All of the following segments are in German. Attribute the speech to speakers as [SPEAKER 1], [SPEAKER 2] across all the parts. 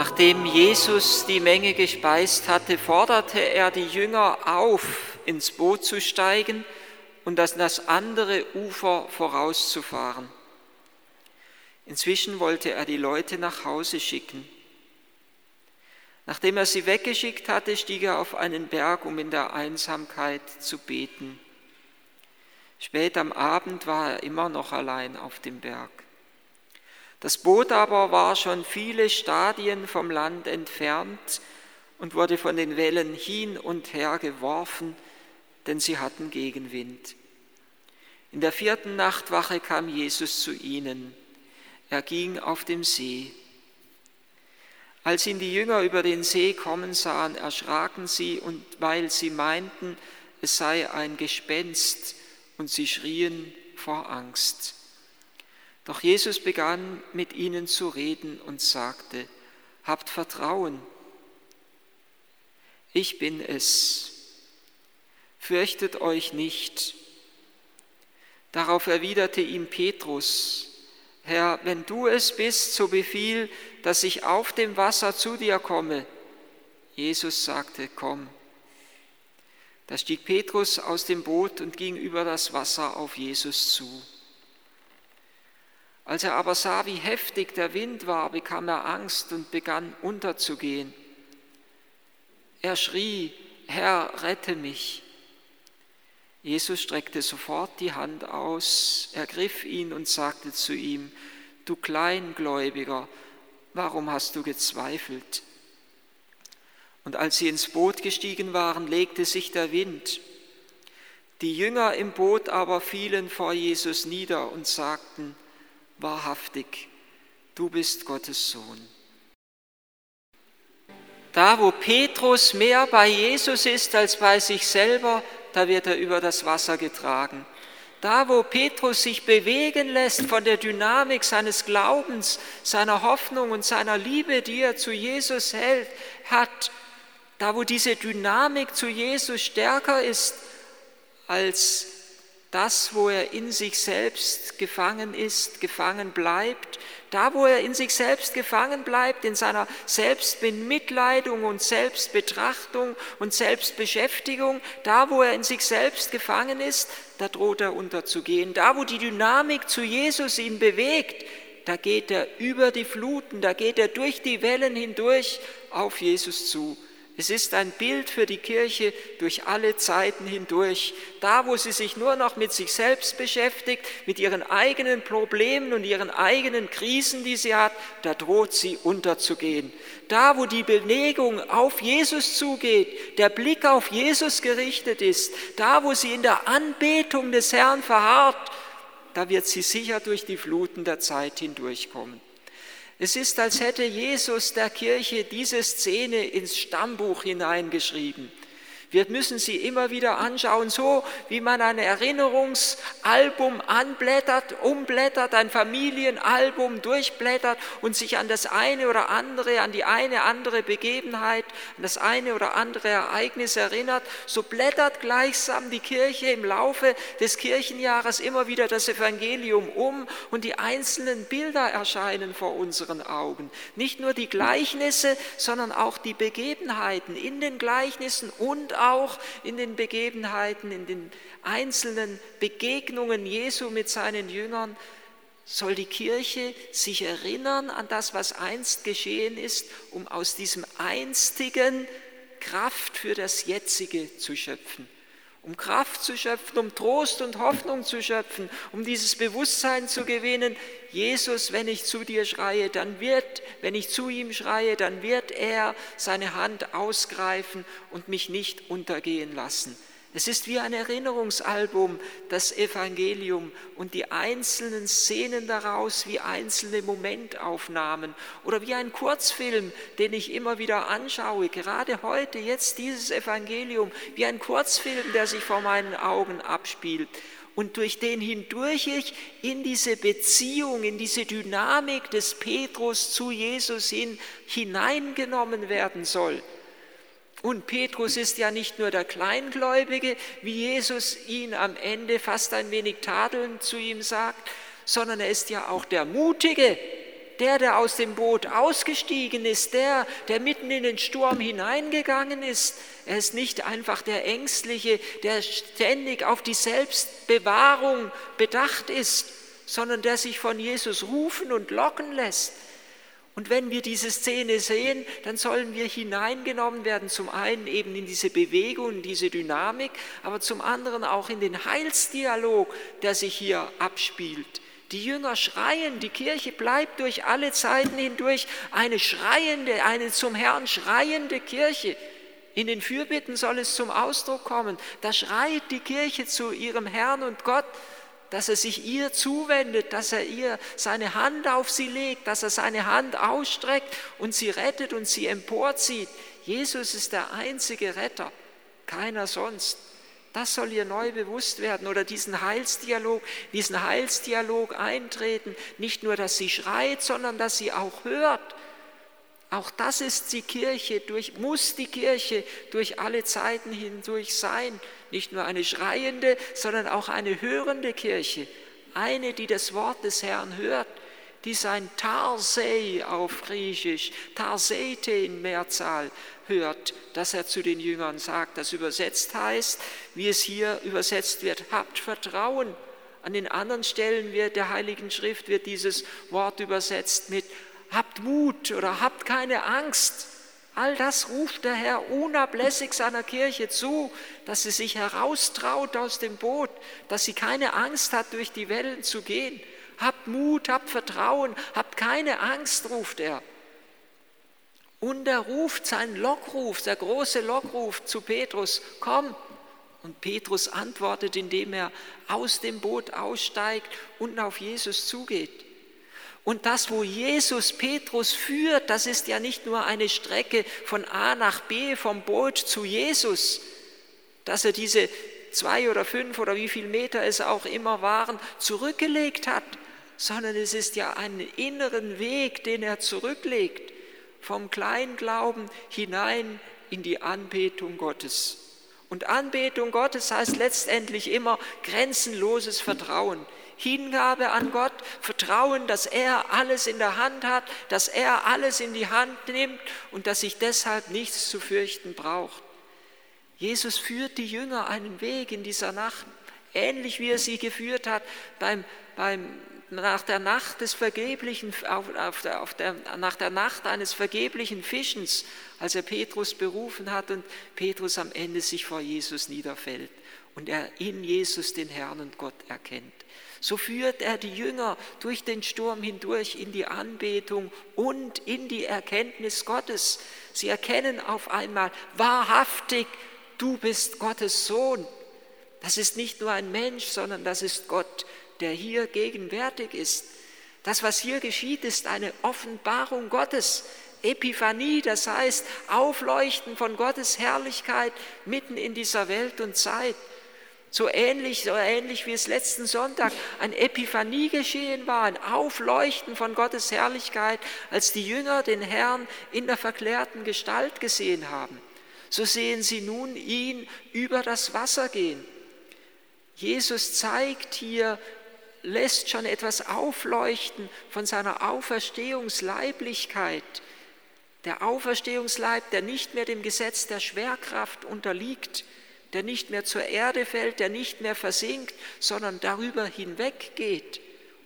[SPEAKER 1] Nachdem Jesus die Menge gespeist hatte, forderte er die Jünger auf, ins Boot zu steigen und an das andere Ufer vorauszufahren. Inzwischen wollte er die Leute nach Hause schicken. Nachdem er sie weggeschickt hatte, stieg er auf einen Berg, um in der Einsamkeit zu beten. Spät am Abend war er immer noch allein auf dem Berg. Das Boot aber war schon viele Stadien vom Land entfernt und wurde von den Wellen hin und her geworfen, denn sie hatten Gegenwind. In der vierten Nachtwache kam Jesus zu ihnen. Er ging auf dem See. Als ihn die Jünger über den See kommen sahen, erschraken sie, und weil sie meinten, es sei ein Gespenst, und sie schrien vor Angst. Doch Jesus begann mit ihnen zu reden und sagte, habt Vertrauen, ich bin es, fürchtet euch nicht. Darauf erwiderte ihm Petrus, Herr, wenn du es bist, so befiehl, dass ich auf dem Wasser zu dir komme. Jesus sagte, komm. Da stieg Petrus aus dem Boot und ging über das Wasser auf Jesus zu. Als er aber sah, wie heftig der Wind war, bekam er Angst und begann unterzugehen. Er schrie, Herr, rette mich. Jesus streckte sofort die Hand aus, ergriff ihn und sagte zu ihm, du Kleingläubiger, warum hast du gezweifelt? Und als sie ins Boot gestiegen waren, legte sich der Wind. Die Jünger im Boot aber fielen vor Jesus nieder und sagten, wahrhaftig, du bist Gottes Sohn. Da, wo Petrus mehr bei Jesus ist als bei sich selber, da wird er über das Wasser getragen. Da, wo Petrus sich bewegen lässt von der Dynamik seines Glaubens, seiner Hoffnung und seiner Liebe, die er zu Jesus hält, hat, da, wo diese Dynamik zu Jesus stärker ist als das, wo er in sich selbst gefangen ist, gefangen bleibt, da, wo er in sich selbst gefangen bleibt, in seiner Selbstbemitleidung und Selbstbetrachtung und Selbstbeschäftigung, da, wo er in sich selbst gefangen ist, da droht er unterzugehen. Da, wo die Dynamik zu Jesus ihn bewegt, da geht er über die Fluten, da geht er durch die Wellen hindurch auf Jesus zu. Es ist ein Bild für die Kirche durch alle Zeiten hindurch. Da, wo sie sich nur noch mit sich selbst beschäftigt, mit ihren eigenen Problemen und ihren eigenen Krisen, die sie hat, da droht sie unterzugehen. Da, wo die Bewegung auf Jesus zugeht, der Blick auf Jesus gerichtet ist, da, wo sie in der Anbetung des Herrn verharrt, da wird sie sicher durch die Fluten der Zeit hindurchkommen. Es ist, als hätte Jesus der Kirche diese Szene ins Stammbuch hineingeschrieben. Wir müssen sie immer wieder anschauen, so wie man ein Erinnerungsalbum anblättert, umblättert, ein Familienalbum durchblättert und sich an das eine oder andere, an die eine andere Begebenheit, an das eine oder andere Ereignis erinnert. So blättert gleichsam die Kirche im Laufe des Kirchenjahres immer wieder das Evangelium um und die einzelnen Bilder erscheinen vor unseren Augen. Nicht nur die Gleichnisse, sondern auch die Begebenheiten in den Gleichnissen und auch in den Begebenheiten, in den einzelnen Begegnungen Jesu mit seinen Jüngern, soll die Kirche sich erinnern an das, was einst geschehen ist, um aus diesem einstigen Kraft für das Jetzige zu schöpfen um Kraft zu schöpfen, um Trost und Hoffnung zu schöpfen, um dieses Bewusstsein zu gewinnen, Jesus, wenn ich zu dir schreie, dann wird, wenn ich zu ihm schreie, dann wird er seine Hand ausgreifen und mich nicht untergehen lassen. Es ist wie ein Erinnerungsalbum, das Evangelium und die einzelnen Szenen daraus wie einzelne Momentaufnahmen oder wie ein Kurzfilm, den ich immer wieder anschaue, gerade heute, jetzt dieses Evangelium, wie ein Kurzfilm, der sich vor meinen Augen abspielt und durch den hindurch ich in diese Beziehung, in diese Dynamik des Petrus zu Jesus hin hineingenommen werden soll. Und Petrus ist ja nicht nur der Kleingläubige, wie Jesus ihn am Ende fast ein wenig tadelnd zu ihm sagt, sondern er ist ja auch der Mutige, der, der aus dem Boot ausgestiegen ist, der, der mitten in den Sturm hineingegangen ist. Er ist nicht einfach der Ängstliche, der ständig auf die Selbstbewahrung bedacht ist, sondern der sich von Jesus rufen und locken lässt. Und wenn wir diese Szene sehen, dann sollen wir hineingenommen werden, zum einen eben in diese Bewegung, in diese Dynamik, aber zum anderen auch in den Heilsdialog, der sich hier abspielt. Die Jünger schreien, die Kirche bleibt durch alle Zeiten hindurch eine schreiende, eine zum Herrn schreiende Kirche. In den Fürbitten soll es zum Ausdruck kommen. Da schreit die Kirche zu ihrem Herrn und Gott dass er sich ihr zuwendet, dass er ihr seine Hand auf sie legt, dass er seine Hand ausstreckt und sie rettet und sie emporzieht. Jesus ist der einzige Retter, keiner sonst. Das soll ihr neu bewusst werden oder diesen Heilsdialog, diesen Heilsdialog eintreten. Nicht nur, dass sie schreit, sondern dass sie auch hört. Auch das ist die Kirche, durch, muss die Kirche durch alle Zeiten hindurch sein. Nicht nur eine schreiende, sondern auch eine hörende Kirche. Eine, die das Wort des Herrn hört, die sein Tarsei auf Griechisch, Tarseite in Mehrzahl hört, dass er zu den Jüngern sagt. Das übersetzt heißt, wie es hier übersetzt wird, habt Vertrauen. An den anderen Stellen wird der Heiligen Schrift wird dieses Wort übersetzt mit habt Mut oder habt keine Angst. All das ruft der Herr unablässig seiner Kirche zu, dass sie sich heraustraut aus dem Boot, dass sie keine Angst hat, durch die Wellen zu gehen. Habt Mut, habt Vertrauen, habt keine Angst, ruft er. Und er ruft seinen Lockruf, der große Lockruf zu Petrus, komm. Und Petrus antwortet, indem er aus dem Boot aussteigt und auf Jesus zugeht. Und das, wo Jesus Petrus führt, das ist ja nicht nur eine Strecke von A nach B, vom Boot zu Jesus, dass er diese zwei oder fünf oder wie viel Meter es auch immer waren, zurückgelegt hat, sondern es ist ja einen inneren Weg, den er zurücklegt, vom Kleinglauben hinein in die Anbetung Gottes. Und Anbetung Gottes heißt letztendlich immer grenzenloses Vertrauen. Hingabe an Gott, Vertrauen, dass er alles in der Hand hat, dass er alles in die Hand nimmt und dass sich deshalb nichts zu fürchten braucht. Jesus führt die Jünger einen Weg in dieser Nacht, ähnlich wie er sie geführt hat beim, beim, nach der Nacht des vergeblichen, auf, auf der, auf der, nach der Nacht eines vergeblichen Fischens, als er Petrus berufen hat und Petrus am Ende sich vor Jesus niederfällt und er in Jesus den Herrn und Gott erkennt. So führt er die Jünger durch den Sturm hindurch in die Anbetung und in die Erkenntnis Gottes. Sie erkennen auf einmal wahrhaftig, du bist Gottes Sohn. Das ist nicht nur ein Mensch, sondern das ist Gott, der hier gegenwärtig ist. Das, was hier geschieht, ist eine Offenbarung Gottes. Epiphanie, das heißt Aufleuchten von Gottes Herrlichkeit mitten in dieser Welt und Zeit. So ähnlich, so ähnlich wie es letzten Sonntag ein Epiphanie geschehen war, ein Aufleuchten von Gottes Herrlichkeit, als die Jünger den Herrn in der verklärten Gestalt gesehen haben. So sehen sie nun ihn über das Wasser gehen. Jesus zeigt hier, lässt schon etwas aufleuchten von seiner Auferstehungsleiblichkeit. Der Auferstehungsleib, der nicht mehr dem Gesetz der Schwerkraft unterliegt, der nicht mehr zur Erde fällt, der nicht mehr versinkt, sondern darüber hinweggeht.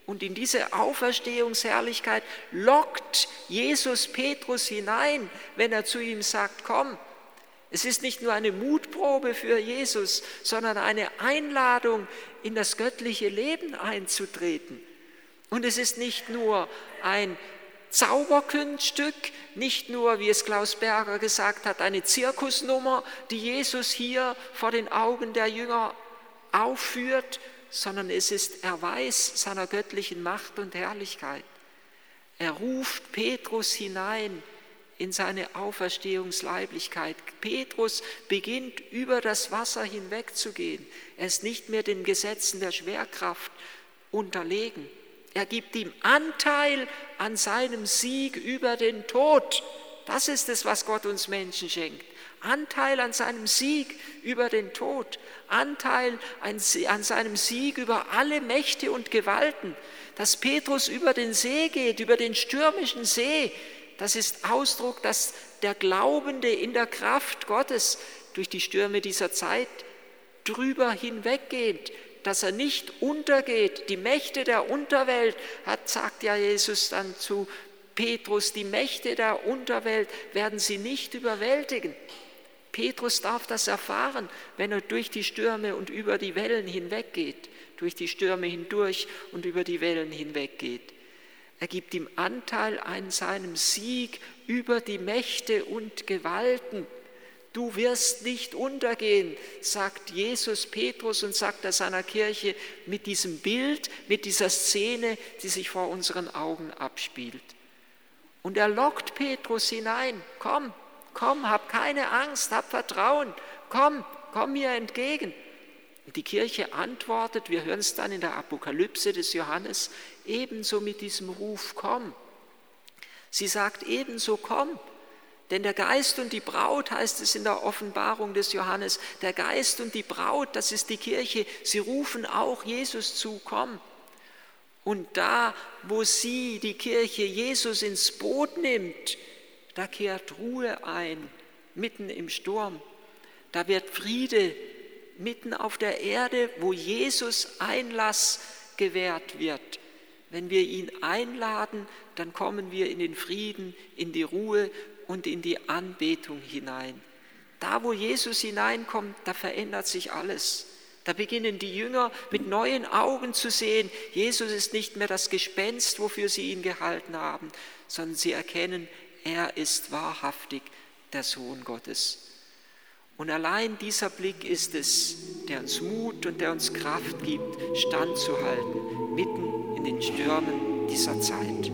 [SPEAKER 1] Und in diese Auferstehungsherrlichkeit lockt Jesus Petrus hinein, wenn er zu ihm sagt, komm. Es ist nicht nur eine Mutprobe für Jesus, sondern eine Einladung, in das göttliche Leben einzutreten. Und es ist nicht nur ein Zauberkunststück, nicht nur, wie es Klaus Berger gesagt hat, eine Zirkusnummer, die Jesus hier vor den Augen der Jünger aufführt, sondern es ist Erweis seiner göttlichen Macht und Herrlichkeit. Er ruft Petrus hinein in seine Auferstehungsleiblichkeit. Petrus beginnt über das Wasser hinwegzugehen. Er ist nicht mehr den Gesetzen der Schwerkraft unterlegen. Er gibt ihm Anteil an seinem Sieg über den Tod. Das ist es, was Gott uns Menschen schenkt. Anteil an seinem Sieg über den Tod, Anteil an seinem Sieg über alle Mächte und Gewalten. Dass Petrus über den See geht, über den stürmischen See, das ist Ausdruck, dass der Glaubende in der Kraft Gottes durch die Stürme dieser Zeit drüber hinweggeht, dass er nicht untergeht. Die Mächte der Unterwelt, hat, sagt ja Jesus dann zu Petrus, die Mächte der Unterwelt werden sie nicht überwältigen. Petrus darf das erfahren, wenn er durch die Stürme und über die Wellen hinweggeht, durch die Stürme hindurch und über die Wellen hinweggeht. Er gibt ihm Anteil an seinem Sieg über die Mächte und Gewalten. Du wirst nicht untergehen, sagt Jesus Petrus und sagt er seiner Kirche mit diesem Bild, mit dieser Szene, die sich vor unseren Augen abspielt. Und er lockt Petrus hinein, komm, komm, hab keine Angst, hab Vertrauen, komm, komm mir entgegen. Und die Kirche antwortet, wir hören es dann in der Apokalypse des Johannes, ebenso mit diesem Ruf, komm. Sie sagt ebenso, komm. Denn der Geist und die Braut heißt es in der Offenbarung des Johannes, der Geist und die Braut, das ist die Kirche, sie rufen auch Jesus zu, komm. Und da, wo sie, die Kirche, Jesus ins Boot nimmt, da kehrt Ruhe ein, mitten im Sturm. Da wird Friede mitten auf der Erde, wo Jesus Einlass gewährt wird. Wenn wir ihn einladen, dann kommen wir in den Frieden, in die Ruhe und in die Anbetung hinein. Da, wo Jesus hineinkommt, da verändert sich alles. Da beginnen die Jünger mit neuen Augen zu sehen, Jesus ist nicht mehr das Gespenst, wofür sie ihn gehalten haben, sondern sie erkennen, er ist wahrhaftig der Sohn Gottes. Und allein dieser Blick ist es, der uns Mut und der uns Kraft gibt, standzuhalten, mitten in den Stürmen dieser Zeit.